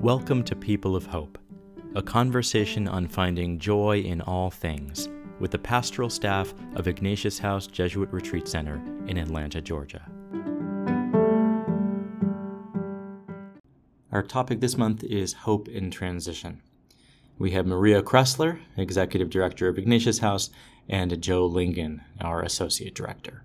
Welcome to People of Hope, a conversation on finding joy in all things with the pastoral staff of Ignatius House Jesuit Retreat Center in Atlanta, Georgia. Our topic this month is Hope in Transition. We have Maria Kressler, Executive Director of Ignatius House, and Joe Lingan, our Associate Director.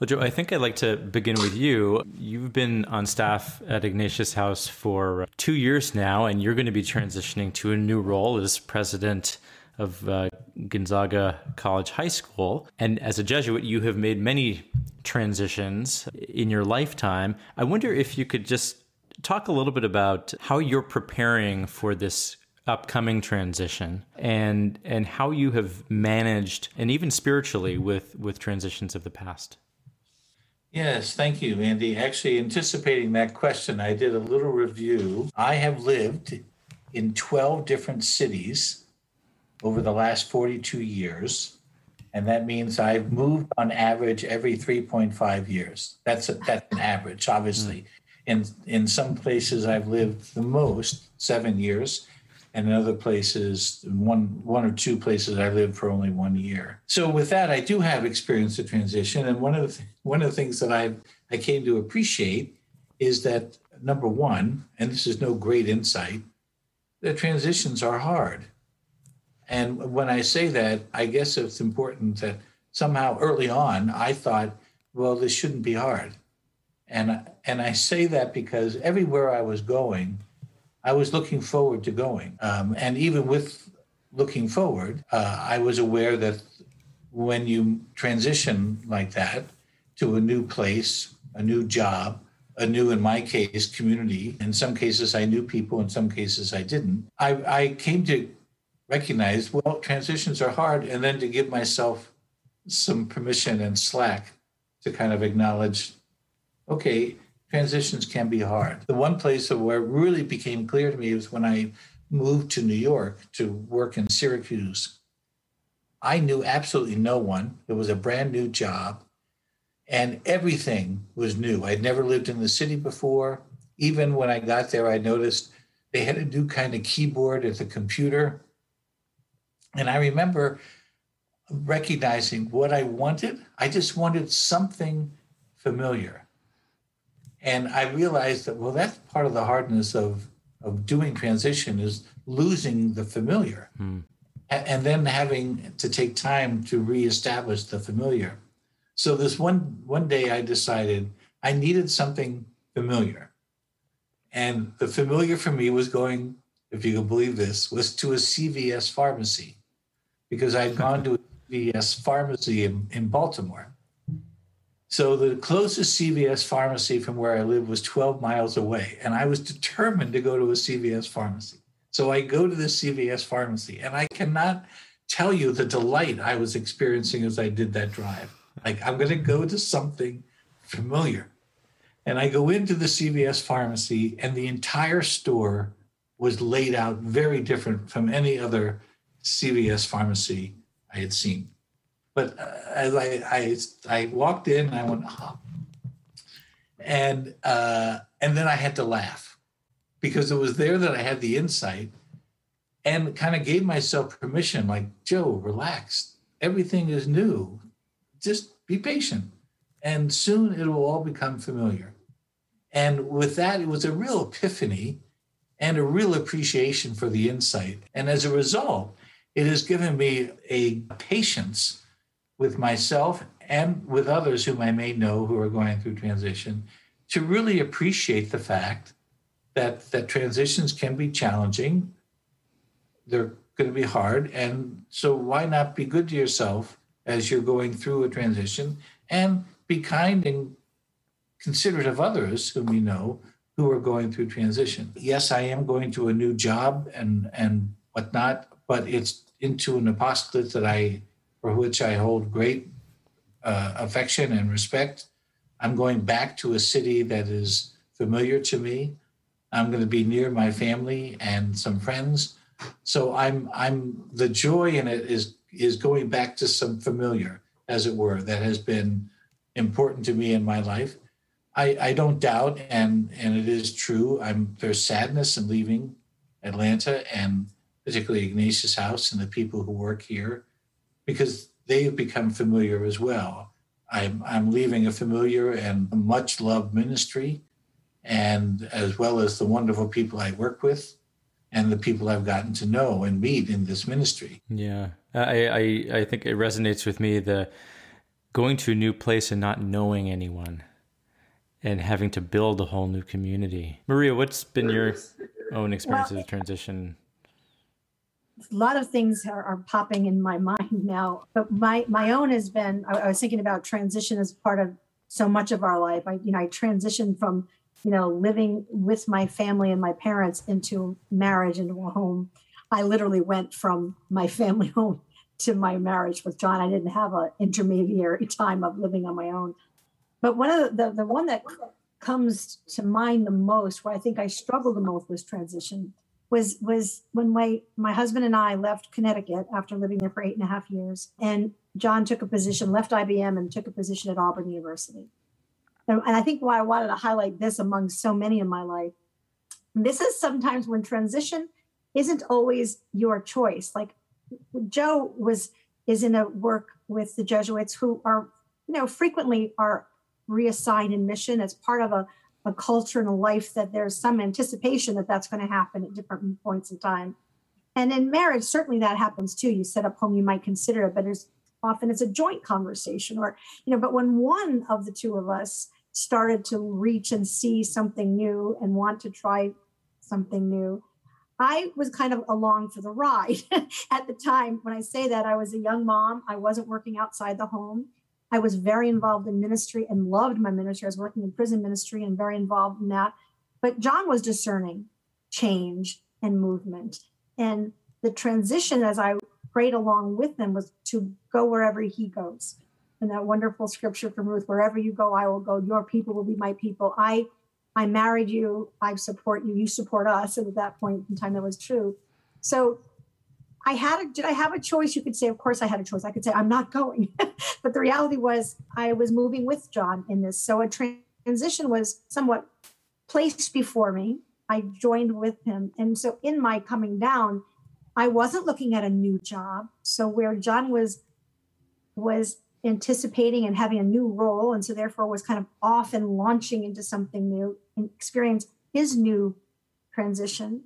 Well, Joe, I think I'd like to begin with you. You've been on staff at Ignatius House for two years now, and you're going to be transitioning to a new role as president of uh, Gonzaga College High School. And as a Jesuit, you have made many transitions in your lifetime. I wonder if you could just talk a little bit about how you're preparing for this upcoming transition and and how you have managed and even spiritually with with transitions of the past. Yes, thank you, Andy. Actually, anticipating that question, I did a little review. I have lived in 12 different cities over the last 42 years. And that means I've moved on average every 3.5 years. That's a, that's an average, obviously. Mm. In in some places I've lived the most, seven years, and in other places, one one or two places I lived for only one year. So with that, I do have experience of transition, and one of the one of the things that I I came to appreciate is that number one, and this is no great insight, that transitions are hard. And when I say that, I guess it's important that somehow early on I thought, well, this shouldn't be hard. And and I say that because everywhere I was going, I was looking forward to going. Um, and even with looking forward, uh, I was aware that when you transition like that to a new place, a new job, a new, in my case, community, in some cases I knew people, in some cases I didn't, I, I came to recognize, well, transitions are hard, and then to give myself some permission and slack to kind of acknowledge, okay, transitions can be hard. The one place where it really became clear to me was when I moved to New York to work in Syracuse. I knew absolutely no one. It was a brand new job, and everything was new. I'd never lived in the city before. Even when I got there, I noticed they had a new kind of keyboard at the computer. And I remember recognizing what I wanted. I just wanted something familiar. And I realized that, well, that's part of the hardness of, of doing transition is losing the familiar hmm. and, and then having to take time to reestablish the familiar. So this one one day I decided I needed something familiar. And the familiar for me was going, if you can believe this, was to a CVS pharmacy because I'd gone to a CVS pharmacy in, in Baltimore. So the closest CVS pharmacy from where I live was 12 miles away. And I was determined to go to a CVS pharmacy. So I go to the CVS pharmacy and I cannot tell you the delight I was experiencing as I did that drive. Like, I'm going to go to something familiar. And I go into the CVS pharmacy, and the entire store was laid out very different from any other CVS pharmacy I had seen. But uh, as I, I, I walked in, I went, oh. and uh, and then I had to laugh because it was there that I had the insight and kind of gave myself permission, like Joe, relax. Everything is new. Just be patient, and soon it will all become familiar. And with that, it was a real epiphany and a real appreciation for the insight. And as a result, it has given me a patience with myself and with others whom I may know who are going through transition to really appreciate the fact that that transitions can be challenging. They're going to be hard. And so why not be good to yourself as you're going through a transition and be kind and considerate of others whom you know who are going through transition. Yes, I am going to a new job and and whatnot, but it's into an apostolate that I for which I hold great uh, affection and respect. I'm going back to a city that is familiar to me. I'm going to be near my family and some friends. So I'm I'm the joy in it is is going back to some familiar, as it were, that has been important to me in my life. I, I don't doubt, and and it is true. I'm there's sadness in leaving Atlanta and particularly Ignatius House and the people who work here, because they've become familiar as well. I'm I'm leaving a familiar and much loved ministry, and as well as the wonderful people I work with, and the people I've gotten to know and meet in this ministry. Yeah, I I, I think it resonates with me the going to a new place and not knowing anyone and having to build a whole new community. Maria, what's been your own experience well, of transition? A lot of things are, are, popping in my mind now, but my my own has been. I, I, was thinking about transition as part of so much of our life. I you know I transitioned from you know living with my family and my parents into marriage into a home. I literally went from my family home to my marriage with John. I didn't have an intermediary time of living on my own. But one of the, the, the one that comes to mind the most, where I think I struggled the most was transition, was was when my my husband and I left Connecticut after living there for eight and a half years, and John took a position, left IBM, and took a position at Auburn University. And, and I think why I wanted to highlight this among so many in my life, this is sometimes when transition isn't always your choice. Like Joe was is in a work with the Jesuits who are, you know, frequently are reassigned in mission as part of a, a culture and a life that there's some anticipation that that's going to happen at different points in time. And in marriage, certainly that happens too. You set up home, you might consider it, but there's often it's a joint conversation or, you know, but when one of the two of us started to reach and see something new and want to try something new, I was kind of along for the ride at the time. When I say that, I was a young mom. I wasn't working outside the home. I was very involved in ministry and loved my ministry. I was working in prison ministry and very involved in that. But John was discerning change and movement. And the transition, as I prayed along with him, was to go wherever he goes. And that wonderful scripture from Ruth, wherever you go, I will go. Your people will be my people. I I married you, I support you, you support us. And at that point in time, that was true. So I had a, did I have a choice? You could say, of course I had a choice. I could say, I'm not going. but the reality was I was moving with John in this. So a transition was somewhat placed before me. I joined with him. And so in my coming down, I wasn't looking at a new job. So where John was was anticipating and having a new role, and so therefore was kind of off and launching into something new and experience his new transition.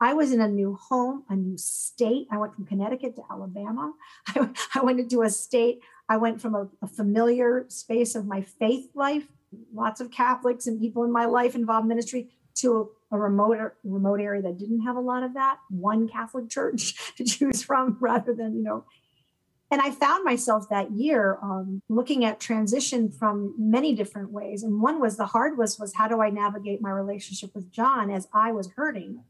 I was in a new home, a new state. I went from Connecticut to Alabama. I, I went into a state, I went from a, a, familiar space of my faith life, lots of Catholics and people in my life involved ministry, to a, a remote remote area that didn't have a lot of that. One Catholic church to choose from, rather than you know. And I found myself that year um, looking at transition from many different ways. And one was the hard was was how do I navigate my relationship with John as I was hurting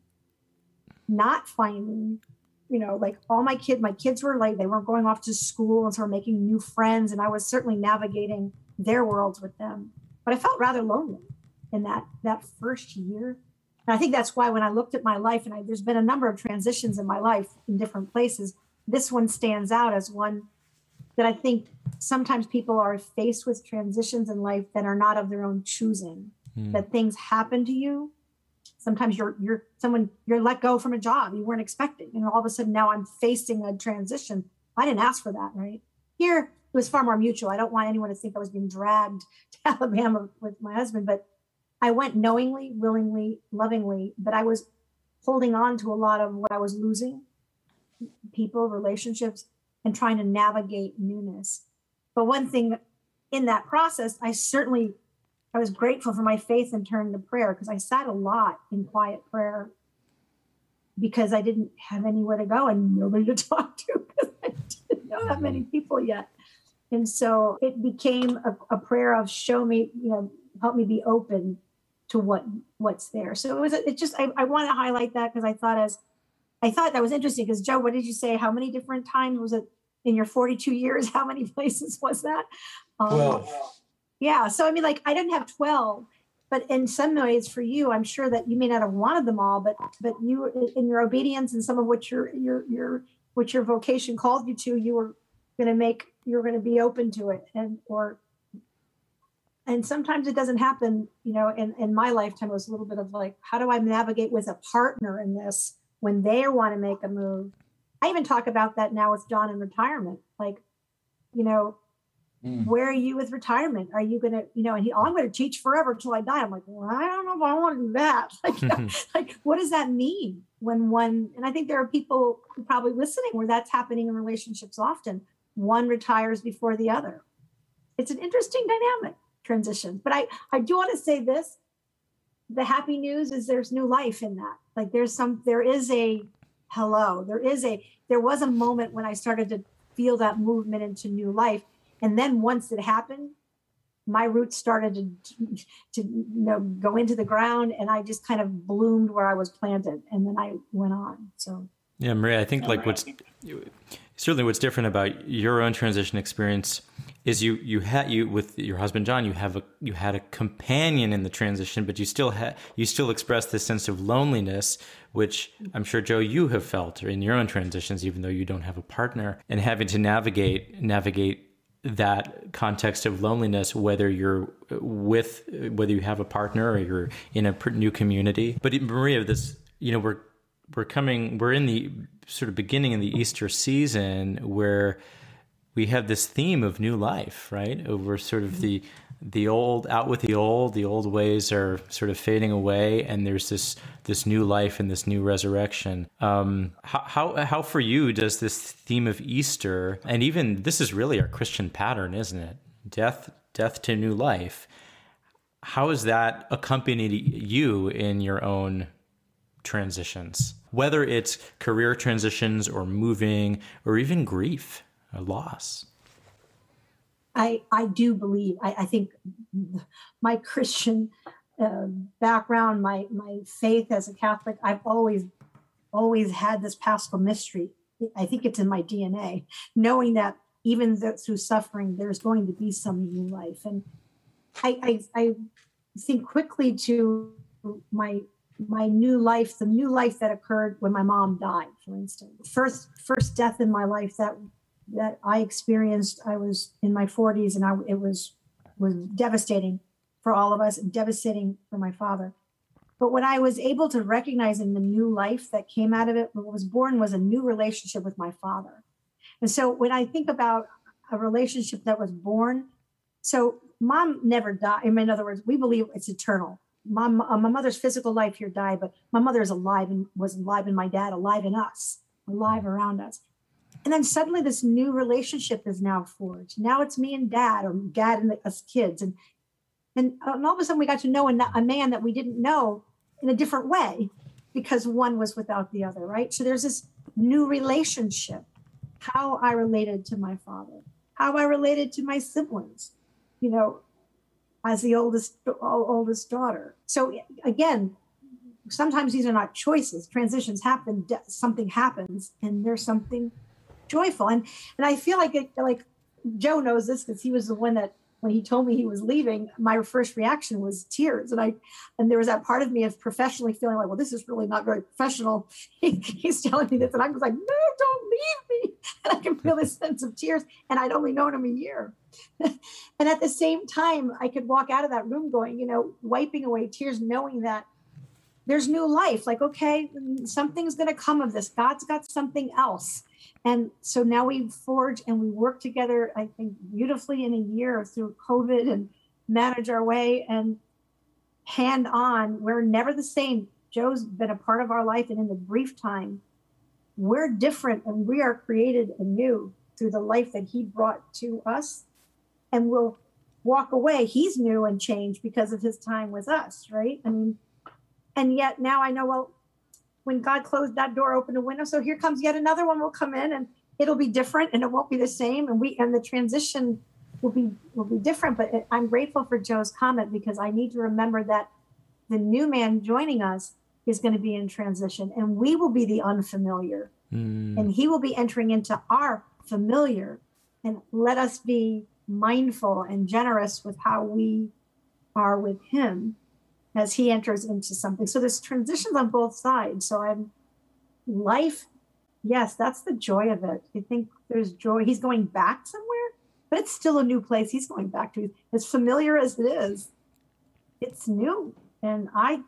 not finding you know like all my kids my kids were like they weren't going off to school and so we're making new friends and i was certainly navigating their worlds with them. But i felt rather lonely in that that first year. And i think that's why when i looked at my life and I, there's been a number of transitions in my life in different places this one stands out as one that i think sometimes people are faced with transitions in life that are not of their own choosing. Mm. that things happen to you sometimes you're you're someone you're let go from a job. You weren't expecting and all of a sudden now i'm facing a transition. I didn't ask for that right? Here it was far more mutual. I don't want anyone to think i was being dragged to alabama with my husband but i went knowingly willingly lovingly but i was holding on to a lot of what i was losing people relationships and trying to navigate newness. But one thing in that process i certainly I was grateful for my faith and turned to prayer because I sat a lot in quiet prayer because I didn't have anywhere to go and nobody to talk to because I didn't know that many people yet. And so it became a, a, prayer of show me, you know, help me be open to what what's there. So it was it just I, I want to highlight that because I thought as I thought that was interesting because Joe, what did you say? How many different times was it in your 42 years? How many places was that? Um, well, yeah. So I mean, like I didn't have 12, but in some ways for you, I'm sure that you may not have wanted them all, but but you in your obedience and some of what your your your what your vocation called you to, you were gonna make you're gonna be open to it and or and sometimes it doesn't happen you know in, in my lifetime it was a little bit of like how do i navigate with a partner in this when they want to make a move i even talk about that now with john in retirement like you know mm. where are you with retirement are you gonna you know and he oh, i'm gonna teach forever until i die i'm like well i don't know if i want to do that like, like what does that mean when one and i think there are people probably listening where that's happening in relationships often one retires before the other it's an interesting dynamic transition. But I, I do want to say this. The happy news is there's new life in that. Like there's some, there is a hello. There is a, there was a moment when I started to feel that movement into new life. And then once it happened, my roots started to, to you know, go into the ground and I just kind of bloomed where I was planted. And then I went on. So, yeah, Maria, I think like what's certainly what's different about your own transition experience is you you had you with your husband John you have a you had a companion in the transition but you still had you still expressed this sense of loneliness which I'm sure Joe you have felt in your own transitions even though you don't have a partner and having to navigate navigate that context of loneliness whether you're with whether you have a partner or you're in a new community but Maria this you know we're we're coming we're in the sort of beginning of the Easter season where we have this theme of new life, right? Over sort of the the old out with the old, the old ways are sort of fading away, and there's this this new life and this new resurrection. Um, how, how how for you does this theme of Easter, and even this is really our Christian pattern, isn't it? Death death to new life. How has that accompanied you in your own transitions? Whether it's career transitions or moving or even grief a loss. I, I do believe, I, I think my Christian uh, background, my, my faith as a Catholic, I've always, always had this paschal mystery. I think it's in my DNA, knowing that even through suffering, there's going to be some new life. And I, I, I think quickly to my my new life, the new life that occurred when my mom died, for instance. First, first death in my life that that I experienced. I was in my 40s, and I, it was was devastating for all of us, devastating for my father. But what I was able to recognize in the new life that came out of it, what was born, was a new relationship with my father. And so when I think about a relationship that was born, so mom never died. In other words, we believe it's eternal. Mom, uh, my mother's physical life here died, but my mother is alive and was alive in my dad, alive in us, alive around us. And then suddenly this new relationship is now forged. Now it's me and dad, or dad and us kids. And, and, uh, and all of a sudden we got to know a, a man that we didn't know in a different way because one was without the other, right? So there's this new relationship. How I related to my father, how I related to my siblings, you know, as the oldest oldest daughter. So again, sometimes these are not choices. Transitions happen. Something happens, and there's something joyful. And and I feel like it, like Joe knows this because he was the one that when he told me he was leaving, my first reaction was tears. And I and there was that part of me of professionally feeling like, well, this is really not very professional. He, he's telling me this, and I was like, no, don't leave me. And I can feel this sense of tears. And I'd only known him a year. and at the same time, I could walk out of that room going, you know, wiping away tears, knowing that there's new life. Like, okay, something's going to come of this. God's got something else. And so now we forge and we work together, I think, beautifully in a year through COVID and manage our way and hand on. We're never the same. Joe's been a part of our life, and in the brief time, we're different and we are created anew through the life that he brought to us. And we'll walk away. He's new and changed because of his time with us, right? I mean, and yet now I know, well, when God closed that door, opened a window. So here comes yet another one will come in and it'll be different and it won't be the same. And we, and the transition will be, will be different. But I'm grateful for Joe's comment because I need to remember that the new man joining us is going to be in transition and we will be the unfamiliar mm. and he will be entering into our familiar and let us be mindful and generous with how we are with him as he enters into something. So there's transitions on both sides. So I'm life, yes, that's the joy of it. I think there's joy. He's going back somewhere. but it's still a new place he's going back to. As familiar as it is, it's new. And I,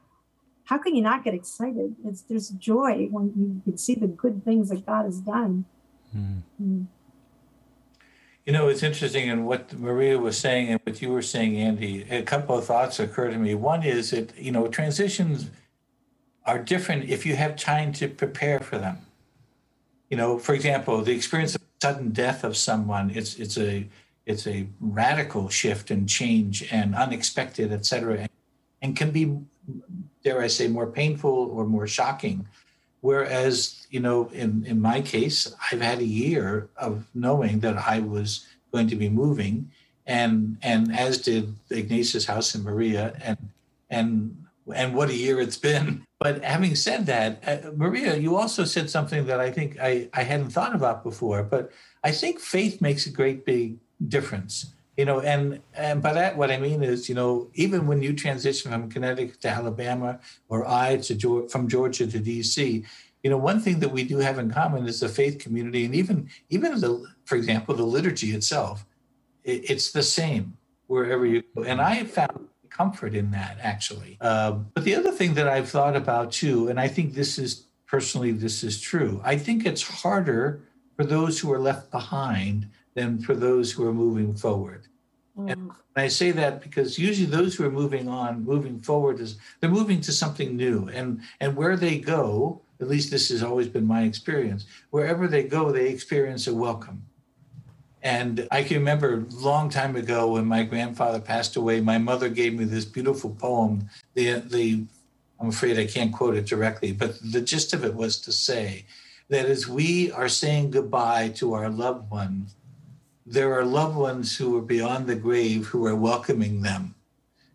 how can you not get excited? It's there's joy when you can see the good things that God has done. Mm. Mm. You know, it's interesting, and what Maria was saying and what you were saying, Andy, a couple of thoughts occur to me. One is that, you know, transitions are different if you have time to prepare for them. You know, for example, the experience of sudden death of someone, it's it's a it's a radical shift and change and unexpected, et cetera, and can be, dare I say, more painful or more shocking. Whereas, you know, in, in my case, I've had a year of knowing that I was going to be moving, and and as did Ignatius House and Maria, and and and what a year it's been. But having said that, uh, Maria, you also said something that I think I, I hadn't thought about before, but I think faith makes a great big difference. You know, and and by that what I mean is, you know, even when you transition from Connecticut to Alabama or I to from Georgia to DC, you know, one thing that we do have in common is the faith community, and even even the, for example, the liturgy itself, it, it's the same wherever you go. And I found comfort in that actually. Uh, but the other thing that I've thought about too, and I think this is personally this is true. I think it's harder for those who are left behind than for those who are moving forward. Mm. And I say that because usually those who are moving on, moving forward, is they're moving to something new, and and where they go, at least this has always been my experience. Wherever they go, they experience a welcome. And I can remember a long time ago when my grandfather passed away, my mother gave me this beautiful poem. The the I'm afraid I can't quote it directly, but the gist of it was to say that as we are saying goodbye to our loved ones, there are loved ones who are beyond the grave who are welcoming them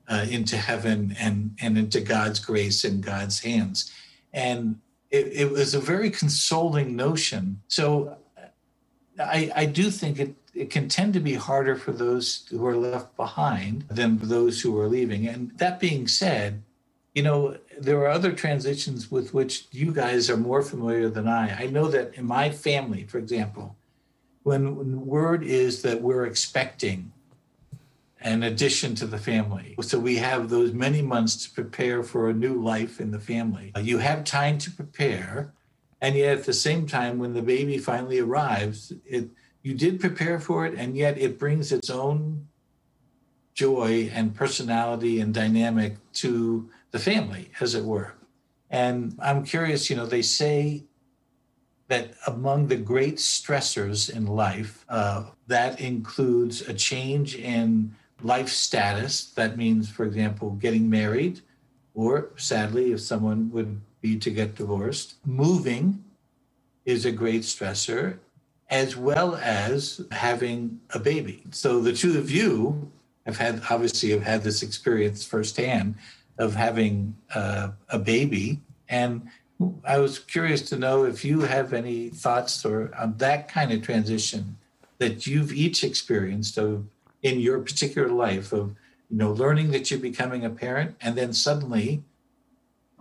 uh, into heaven and, and into God's grace and God's hands. And it, it was a very consoling notion. So I, I do think it, it can tend to be harder for those who are left behind than for those who are leaving. And that being said, you know, there are other transitions with which you guys are more familiar than I. I know that in my family, for example, when word is that we're expecting an addition to the family. So we have those many months to prepare for a new life in the family. Uh, you have time to prepare, and yet at the same time, when the baby finally arrives, it you did prepare for it, and yet it brings its own joy and personality and dynamic to the family, as it were. And I'm curious, you know, they say that among the great stressors in life, uh, that includes a change in life status. That means, for example, getting married, or sadly, if someone would be to get divorced. Moving is a great stressor, as well as having a baby. So the two of you have had, obviously, have had this experience firsthand of having uh, a baby. And I was curious to know if you have any thoughts or on that kind of transition that you've each experienced of in your particular life of you know learning that you're becoming a parent and then suddenly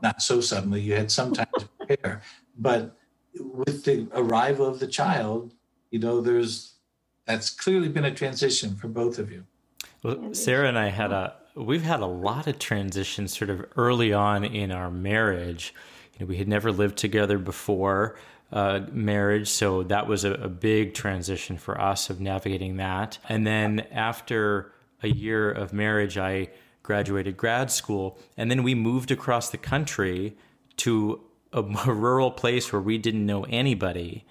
not so suddenly you had some time to prepare but with the arrival of the child you know there's that's clearly been a transition for both of you. Well sarah and i had a we've had a lot of transitions sort of early on in our marriage you know, we had never lived together before uh, marriage, so that was a, a big transition for us of navigating that. And then after a year of marriage, I graduated grad school, and then we moved across the country to a, a rural place where we didn't know anybody.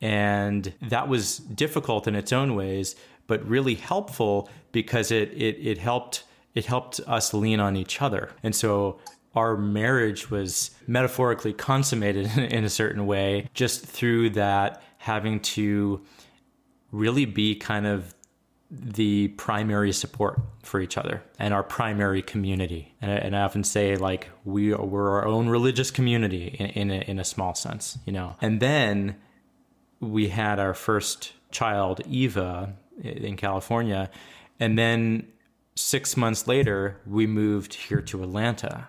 And that was difficult in its own ways, but really helpful because it, it, it helped it helped us lean on each other. And so our marriage was metaphorically consummated in a certain way just through that having to really be kind of the primary support for each other and our primary community. And I, and I often say like we are, we're our own religious community in, in a, in a small sense, you know. And then we had our first child, Eva, in California, and then six months later we moved here to Atlanta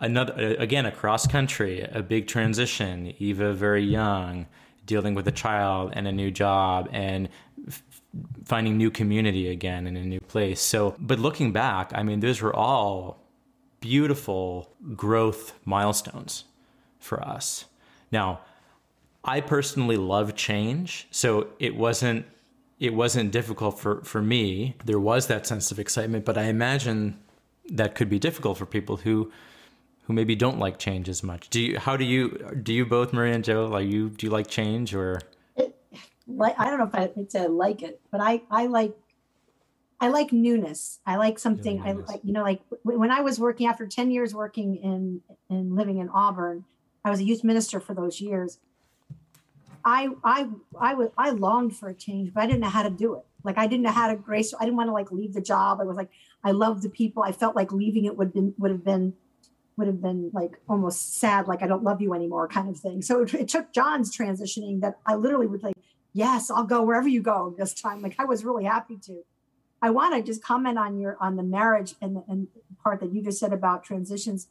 another again across country a big transition eva very young dealing with a child and a new job and finding new community again in a new place. So, but looking back, I mean, those were all beautiful growth milestones for us. Now, I personally love change, so it wasn't it wasn't difficult for for me. There was that sense of excitement, but I imagine that could be difficult for people who who maybe don't like change as much. Do you how do you do you both Maria and Joe like you do you like change or like I don't know if I would say I like it, but I I like I like newness. I like something. I like you know like when I was working after ten years working in in living in Auburn, I was a youth minister for those years. I I I was I longed for a change, but I didn't know how to do it. Like I didn't know how to grace. I didn't want to like leave the job. I was like I loved the people. I felt like leaving it would been would have been would have been like almost sad, like I don't love you anymore, kind of thing. So it, it took John's transitioning that I literally would like yes, I'll go wherever you go this time. Like I was really happy to. I want to just comment on your on the marriage and the and part that you just said about transitions,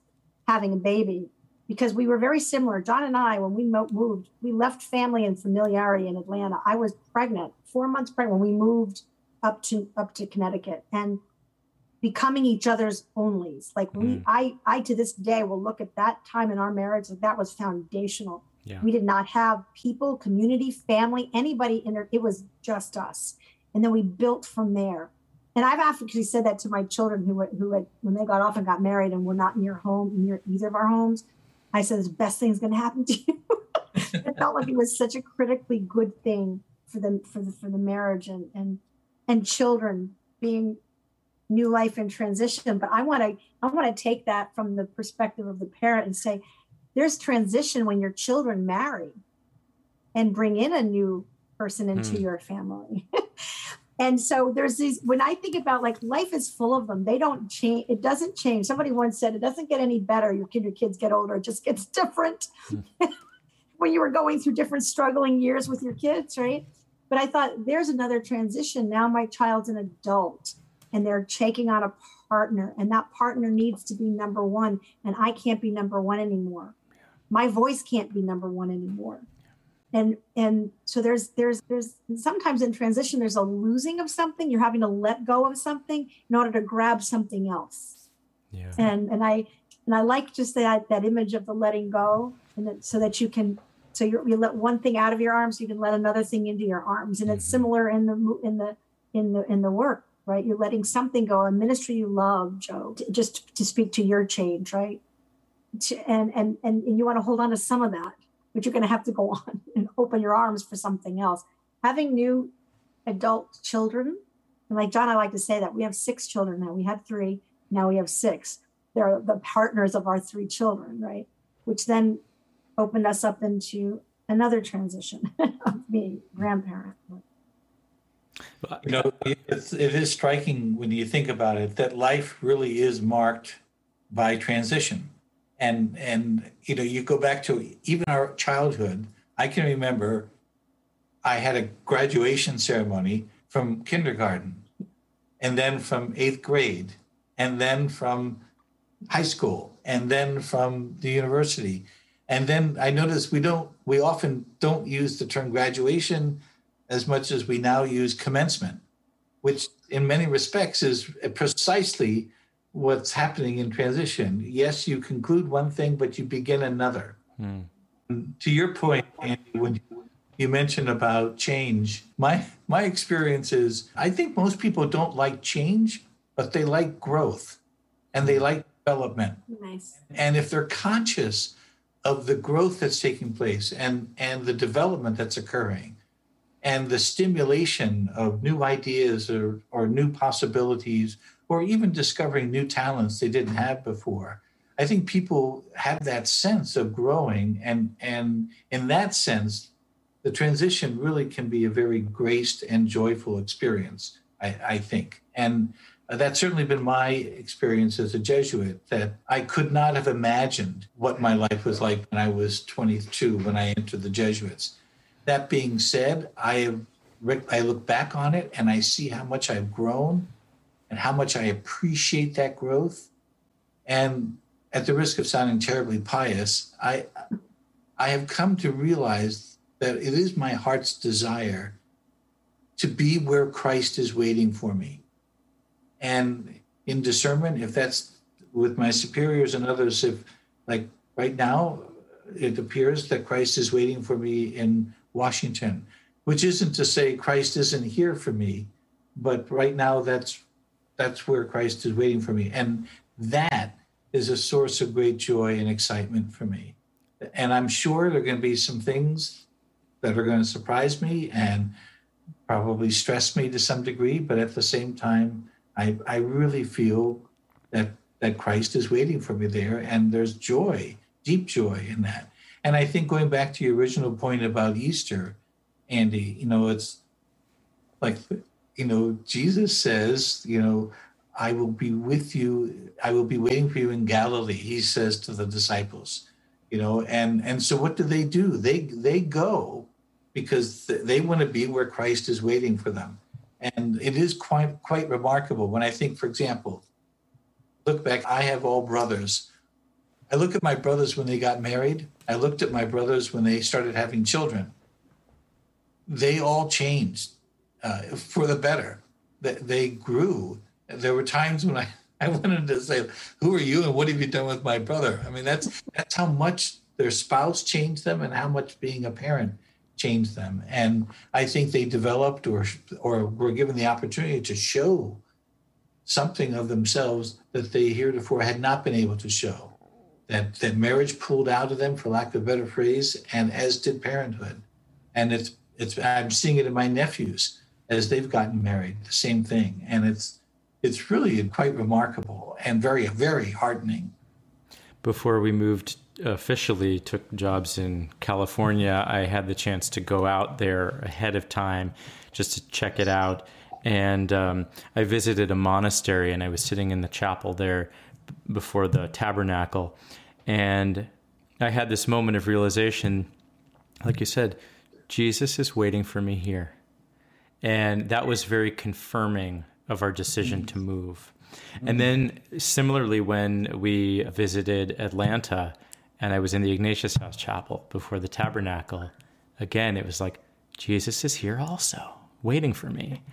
having a baby, because we were very similar. John and I, when we moved, we left family and familiarity in Atlanta. I was pregnant, four months pregnant when we moved up to up to Connecticut, and becoming each other's onlys. Like we, mm. I, I to this day will look at that time in our marriage like that was foundational yeah. We did not have people, community, family, anybody in there. It was just us. And then we built from there. And I've actually said that to my children who were, who had, when they got off and got married and were not near home, near either of our homes. I said, the best thing is going to happen to you. it felt like it was such a critically good thing for them, for the, for the marriage and, and, and children being new life and transition. But I want to, I want to take that from the perspective of the parent and say, there's transition when your children marry and bring in a new person into mm. your family. and so there's these when I think about like life is full of them. They don't change. It doesn't change. Somebody once said it doesn't get any better. Your kid, your kids get older. It just gets different. Mm. when you were going through different struggling years with your kids, right? But I thought there's another transition. Now my child's an adult and they're taking on a partner, and that partner needs to be number one, and I can't be number one anymore. My voice can't be number one anymore. And and so there's there's there's sometimes in transition there's a losing of something you're having to let go of something in order to grab something else. Yeah. And and i and i like just that that image of the letting go and that, so that you can so you you let one thing out of your arms you can let another thing into your arms. And mm-hmm. it's similar in the in the in the in the work right you're letting something go a ministry you love joe just to speak to your change right to, and, and, and, and you want to hold on to some of that, but you're going to have to go on and open your arms for something else. Having new adult children, and like John, I like to say that we have six children now. We had three, now we have six. They're the partners of our three children, right? Which then opened us up into another transition of being grandparent. You know, it's, it is striking when you think about it that life really is marked by transition. And and you know you go back to even our childhood i can remember i had a graduation ceremony from kindergarten and then from eighth grade and then from high school and then from the university. And then i noticed we don't we often don't use the term graduation as much as we now use commencement which in many respects is precisely what's happening in transition. Yes, you conclude one thing, but you begin another. Mm. To your point, Andy, when you mentioned about change, my my experience is I think most people don't like change, but they like growth and they like development. Nice. And if they're conscious of the growth that's taking place and and the development that's occurring and the stimulation of new ideas or, or new possibilities or even discovering new talents they didn't have before. I think people have that sense of growing, and and in that sense, the transition really can be a very graced and joyful experience. I, I think, and that's certainly been my experience as a Jesuit. That I could not have imagined what my life was like when I was 22 when I entered the Jesuits. That being said, I have I look back on it and I see how much I've grown and how much I appreciate that growth. And at the risk of sounding terribly pious, I I have come to realize that it is my heart's desire to be where Christ is waiting for me. And in discernment, if that's with my superiors and others, if like right now, it appears that Christ is waiting for me in Washington, which isn't to say Christ isn't here for me, but right now that's that's where Christ is waiting for me. And that is a source of great joy and excitement for me. And I'm sure there are going to be some things that are going to surprise me and probably stress me to some degree, but at the same time, I, I really feel that that Christ is waiting for me there, and there's joy, deep joy in that. And I think going back to your original point about Easter, Andy, you know, it's like you know, Jesus says, you know, I will be with you, I will be waiting for you in Galilee, he says to the disciples. You know, and and so what do they do? They they go because they want to be where Christ is waiting for them. And it is quite quite remarkable when I think, for example, look back, I have all brothers. I look at my brothers when they got married. I looked at my brothers when they started having children. They all changed uh, for the better. They grew. There were times when I, I wanted to say, "Who are you, and what have you done with my brother?" I mean, that's that's how much their spouse changed them, and how much being a parent changed them. And I think they developed or or were given the opportunity to show something of themselves that they heretofore had not been able to show. That that marriage pulled out of them, for lack of a better phrase, and as did parenthood. And it's it's I'm seeing it in my nephews as they've gotten married, the same thing. And it's it's really quite remarkable and very very heartening. Before we moved officially took jobs in California, I had the chance to go out there ahead of time just to check it out. And um, I visited a monastery and I was sitting in the chapel there before the tabernacle. And I had this moment of realization like you said, Jesus is waiting for me here. And that was very confirming of our decision to move. And then, similarly, when we visited Atlanta and I was in the Ignatius House Chapel before the tabernacle, again, it was like, Jesus is here also, waiting for me,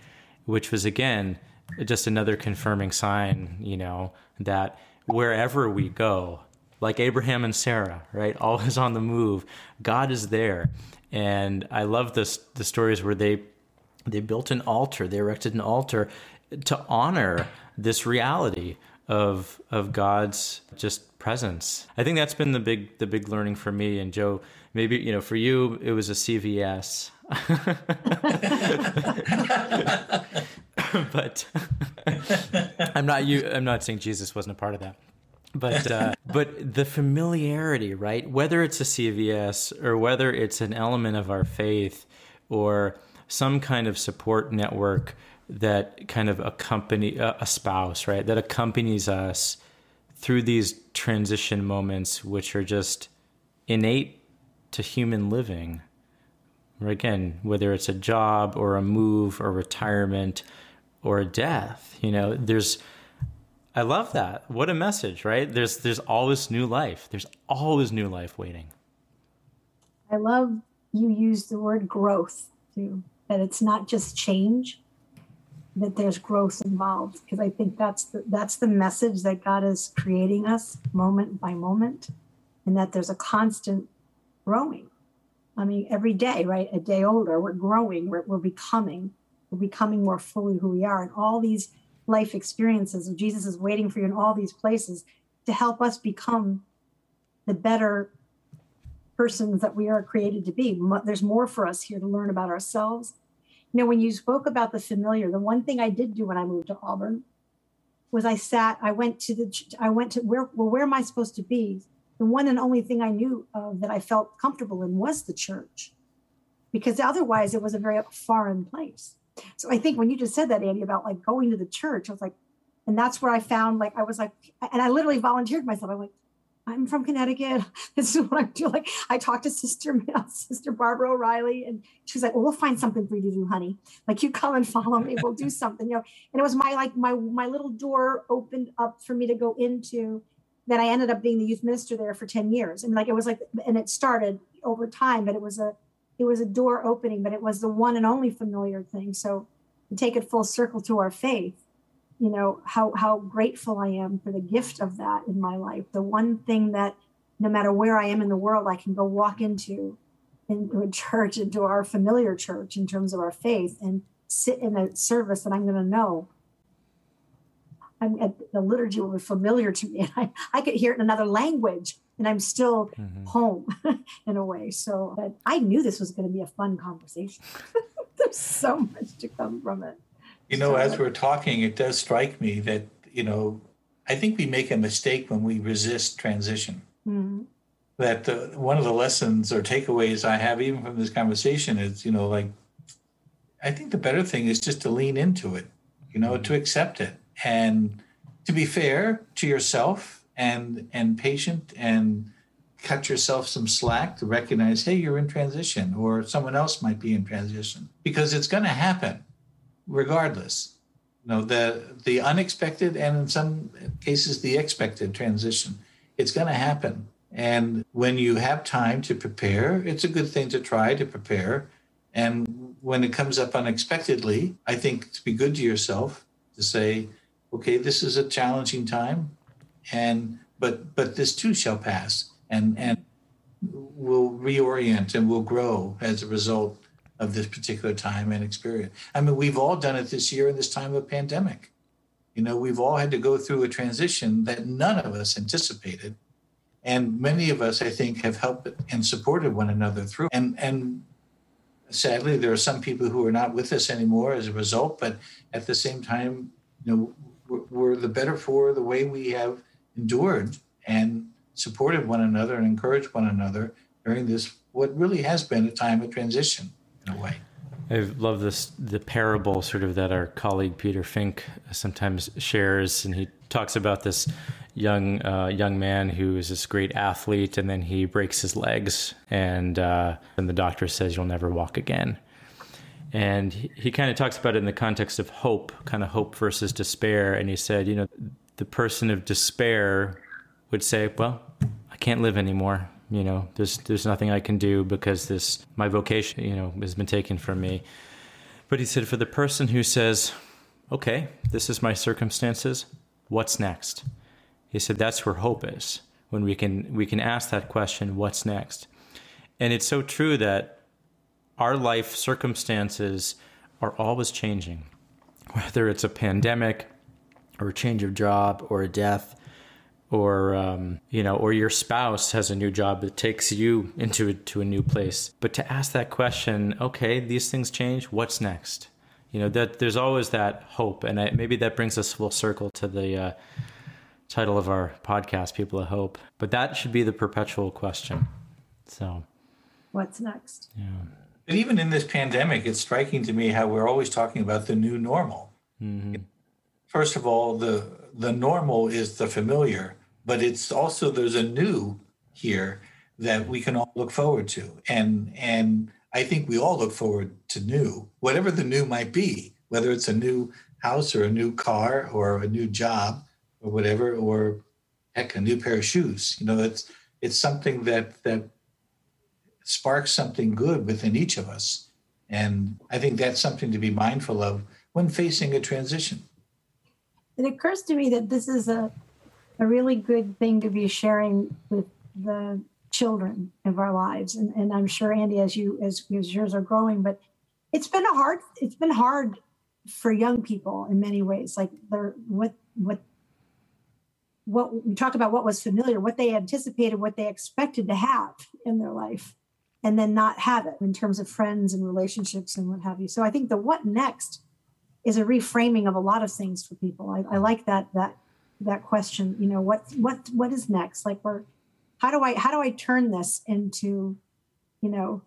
which was again just another confirming sign, you know, that wherever we go, like Abraham and Sarah, right, always on the move, God is there. And I love this the stories where they they built an altar, they erected an altar to honor this reality of of God's just presence. I think that's been the big the big learning for me and Joe. Maybe you know for you it was a CVS, but I'm not you. I'm not saying Jesus wasn't a part of that. But uh, but the familiarity, right? Whether it's a CVS or whether it's an element of our faith or some kind of support network that kind of accompany a spouse, right? That accompanies us through these transition moments, which are just innate to human living. Or again, whether it's a job or a move or retirement or death, you know, there's. I love that. What a message, right? There's there's always new life. There's always new life waiting. I love you use the word growth too. That it's not just change, that there's growth involved because I think that's the, that's the message that God is creating us moment by moment, and that there's a constant growing. I mean, every day, right? A day older, we're growing, we're, we're becoming, we're becoming more fully who we are, and all these life experiences. Of Jesus is waiting for you in all these places to help us become the better persons that we are created to be. There's more for us here to learn about ourselves you know, when you spoke about the familiar, the one thing I did do when I moved to Auburn was I sat, I went to the, I went to where, well, where am I supposed to be? The one and only thing I knew of that I felt comfortable in was the church, because otherwise it was a very foreign place. So I think when you just said that, Andy, about like going to the church, I was like, and that's where I found like I was like, and I literally volunteered myself. I'm like, I'm from Connecticut. This is what I'm doing. Like I talked to Sister Sister Barbara O'Reilly, and she was like, "Well, we'll find something for you to do, honey. Like you come and follow me. We'll do something." You know, and it was my like my my little door opened up for me to go into. Then I ended up being the youth minister there for ten years, and like it was like, and it started over time, but it was a it was a door opening, but it was the one and only familiar thing. So take it full circle to our faith, you know, how how grateful I am for the gift of that in my life. The one thing that no matter where I am in the world, I can go walk into into a church, into our familiar church in terms of our faith and sit in a service that I'm going to know. I'm at the liturgy will be familiar to me. And I, I could hear it in another language and I'm still mm-hmm. home in a way. So but I knew this was going to be a fun conversation. There's so much to come from it. You know, so, as we're talking, it does strike me that, you know, I think we make a mistake when we resist transition. Mm-hmm. That the, one of the lessons or takeaways I have, even from this conversation, is, you know, like, I think the better thing is just to lean into it, you know, mm-hmm. to accept it and to be fair to yourself and and patient and cut yourself some slack to recognize hey you're in transition or someone else might be in transition. Because it's going to happen regardless. You know the the unexpected and in some cases the expected transition. It's going to happen. And when you have time to prepare it's a good thing to try to prepare. And when it comes up unexpectedly i think to be good to yourself to say okay this is a challenging time and but but this too shall pass and and will reorient and will grow as a result of this particular time and experience. I mean we've all done it this year in this time of pandemic. You know we've all had to go through a transition that none of us anticipated. And many of us i think have helped and supported one another through. And and sadly there are some people who are not with us anymore as a result but at the same time you know we're, we're the better for the way we have endured and supported one another and encouraged one another during this what really has been a time of transition in a way. I love this the parable sort of that our colleague Peter Fink sometimes shares, and he talks about this young uh, young man who is this great athlete, and then he breaks his legs, and uh, and the doctor says you'll never walk again. And he, he kind of talks about it in the context of hope, kind of hope versus despair. And he said, you know, the person of despair would say, "Well, I can't live anymore. You know, there's there's nothing I can do because this my vocation, you know, has been taken from me." But he said, for the person who says, "Okay, this is my circumstances. What's next?" He said that's where hope is. When we can we can ask that question, "What's next?" And it's so true that our life circumstances are always changing. Whether it's a pandemic, or a change of job or a death or um, you know or your spouse has a new job that takes you into to a new place. But to ask that question okay these things change what's next? You know that there's always that hope and I, maybe that brings us full circle to the uh, title of our podcast people of hope. But that should be the perpetual question. So. What's next? Yeah. But even in this pandemic it's striking to me how we're always talking about the new normal. Mm-hmm first of all, the the normal is the familiar, but it's also there's a new here that we can all look forward to. And and I think we all look forward to new, whatever the new might be, whether it's a new house or a new car or a new job or whatever, or heck, a new pair of shoes. You know, it's it's something that that sparks something good within each of us. And I think that's something to be mindful of when facing a transition it occurs to me that this is a, a really good thing to be sharing with the children of our lives. And, and I'm sure Andy, as you as, as yours are growing, but it's been a hard it's been hard for young people in many ways. Like they're what what what we talk about what was familiar, what they anticipated, what they expected to have in their life, and then not have it in terms of friends and relationships and what have you. So I think the what next is a reframing of a lot of things for people. I, I like that that that question. You know, what what what is next? Like, we're how do I how do I turn this into, you know,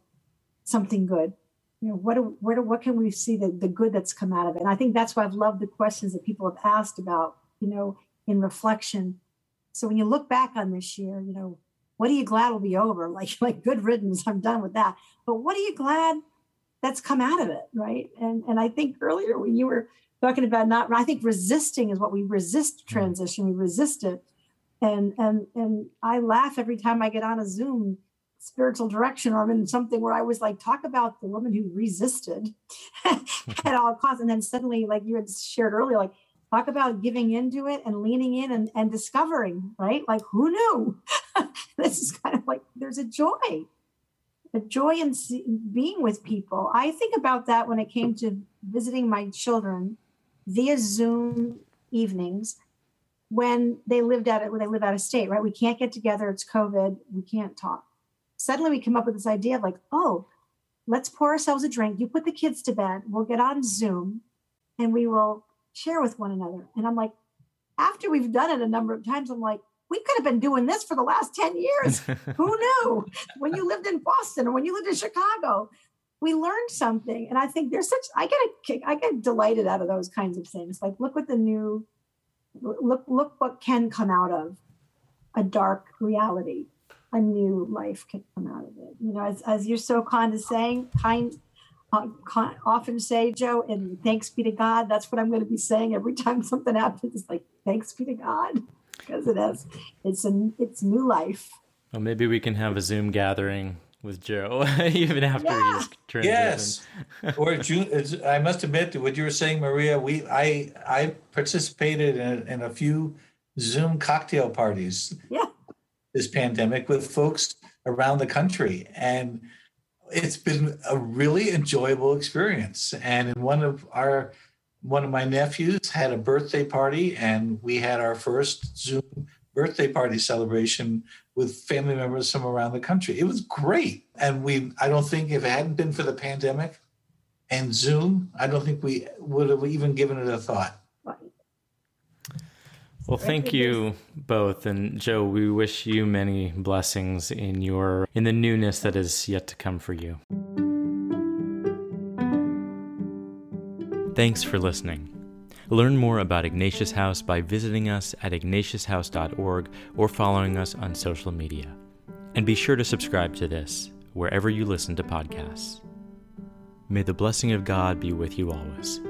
something good? You know, what do, where do, what can we see the, the good that's come out of it? And I think that's why I've loved the questions that people have asked about, you know, in reflection. So when you look back on this year, you know, what are you glad will be over? Like like good riddance, I'm done with that. But what are you glad that's come out of it, right? And and I think earlier when you were talking about not, I think resisting is what we resist mm. transition. We resist it, and and and I laugh every time I get on a Zoom spiritual direction or I'm in something where I was like, talk about the woman who resisted at all costs. And then suddenly, like you had shared earlier, like talk about giving into it and leaning in and, and discovering, right? Like who knew? this is kind of like there's a joy, a joy in being with people. I think about that when it came to visiting my children via Zoom evenings when they lived out when they live out of state, right? We can't get together. It's COVID. We can't talk. Suddenly we come up with this idea of like, oh, let's pour ourselves a drink. You put the kids to bed. We'll get on Zoom and we will share with one another. And I'm like, after we've done it a number of times, I'm like, we could have been doing this for the last 10 years. Who knew? When you lived in Boston or when you lived in Chicago, we learned something. And I think there's such I get a kick, I get delighted out of those kinds of things. Like look what the new look look what can come out of a dark reality a new life can come out of it you know as, as you're so condescending kind uh, con- often say joe and thanks be to god that's what i'm going to be saying every time something happens it's like thanks be to god because it is it's a it's new life well maybe we can have a zoom gathering with Joe, even after yeah. he's transitioned. Yes, or June. I must admit to what you were saying, Maria. We I I participated in, in a few Zoom cocktail parties. Yeah. This pandemic with folks around the country, and it's been a really enjoyable experience. And in one of our one of my nephews had a birthday party, and we had our first Zoom birthday party celebration with family members from around the country. It was great. And we, I don't think if it hadn't been for the pandemic and Zoom, I don't think we would have even given it a thought. Well, thank you both, and Joe. We wish you many blessings in your in the newness that is yet to come for you. Thanks for listening. Learn more about Ignatius House by visiting us at ignatiushouse.org or following us on social media. And be sure to subscribe to this wherever you listen to podcasts. May the blessing of God be with you always.